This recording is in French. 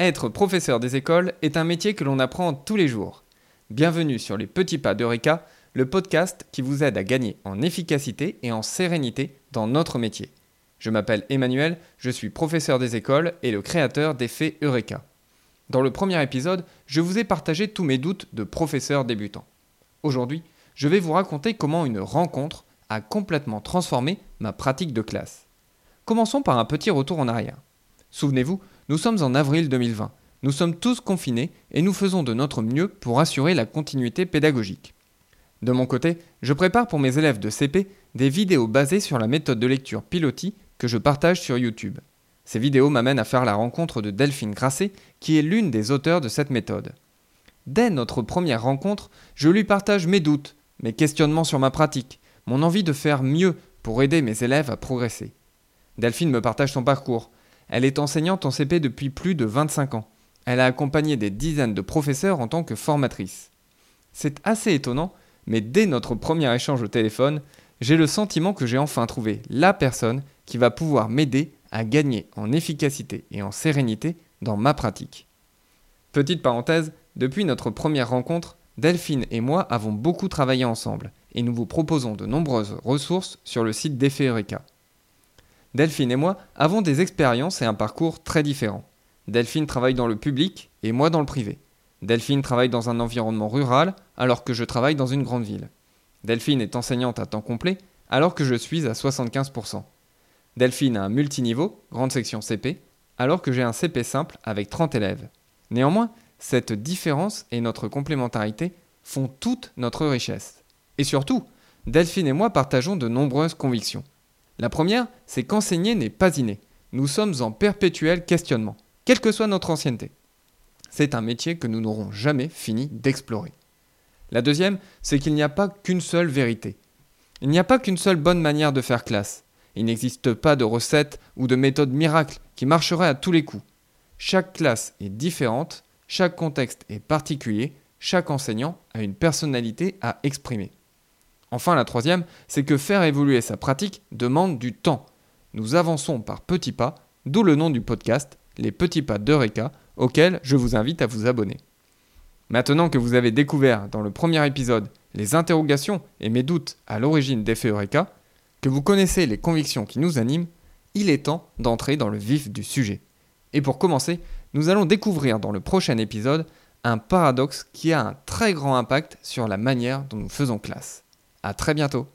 Être professeur des écoles est un métier que l'on apprend tous les jours. Bienvenue sur les petits pas d'Eureka, le podcast qui vous aide à gagner en efficacité et en sérénité dans notre métier. Je m'appelle Emmanuel, je suis professeur des écoles et le créateur d'Effet Eureka. Dans le premier épisode, je vous ai partagé tous mes doutes de professeur débutant. Aujourd'hui, je vais vous raconter comment une rencontre a complètement transformé ma pratique de classe. Commençons par un petit retour en arrière. Souvenez-vous, nous sommes en avril 2020. Nous sommes tous confinés et nous faisons de notre mieux pour assurer la continuité pédagogique. De mon côté, je prépare pour mes élèves de CP des vidéos basées sur la méthode de lecture Piloti que je partage sur YouTube. Ces vidéos m'amènent à faire la rencontre de Delphine Grasset, qui est l'une des auteurs de cette méthode. Dès notre première rencontre, je lui partage mes doutes, mes questionnements sur ma pratique, mon envie de faire mieux pour aider mes élèves à progresser. Delphine me partage son parcours, elle est enseignante en CP depuis plus de 25 ans. Elle a accompagné des dizaines de professeurs en tant que formatrice. C'est assez étonnant, mais dès notre premier échange au téléphone, j'ai le sentiment que j'ai enfin trouvé la personne qui va pouvoir m'aider à gagner en efficacité et en sérénité dans ma pratique. Petite parenthèse, depuis notre première rencontre, Delphine et moi avons beaucoup travaillé ensemble et nous vous proposons de nombreuses ressources sur le site d'Effet. Delphine et moi avons des expériences et un parcours très différents. Delphine travaille dans le public et moi dans le privé. Delphine travaille dans un environnement rural alors que je travaille dans une grande ville. Delphine est enseignante à temps complet alors que je suis à 75%. Delphine a un multiniveau, grande section CP, alors que j'ai un CP simple avec 30 élèves. Néanmoins, cette différence et notre complémentarité font toute notre richesse. Et surtout, Delphine et moi partageons de nombreuses convictions. La première, c'est qu'enseigner n'est pas inné. Nous sommes en perpétuel questionnement, quelle que soit notre ancienneté. C'est un métier que nous n'aurons jamais fini d'explorer. La deuxième, c'est qu'il n'y a pas qu'une seule vérité. Il n'y a pas qu'une seule bonne manière de faire classe. Il n'existe pas de recette ou de méthode miracle qui marcherait à tous les coups. Chaque classe est différente, chaque contexte est particulier, chaque enseignant a une personnalité à exprimer. Enfin, la troisième, c'est que faire évoluer sa pratique demande du temps. Nous avançons par petits pas, d'où le nom du podcast, Les petits pas d'Eureka, auquel je vous invite à vous abonner. Maintenant que vous avez découvert dans le premier épisode les interrogations et mes doutes à l'origine d'Effet Eureka, que vous connaissez les convictions qui nous animent, il est temps d'entrer dans le vif du sujet. Et pour commencer, nous allons découvrir dans le prochain épisode un paradoxe qui a un très grand impact sur la manière dont nous faisons classe. À très bientôt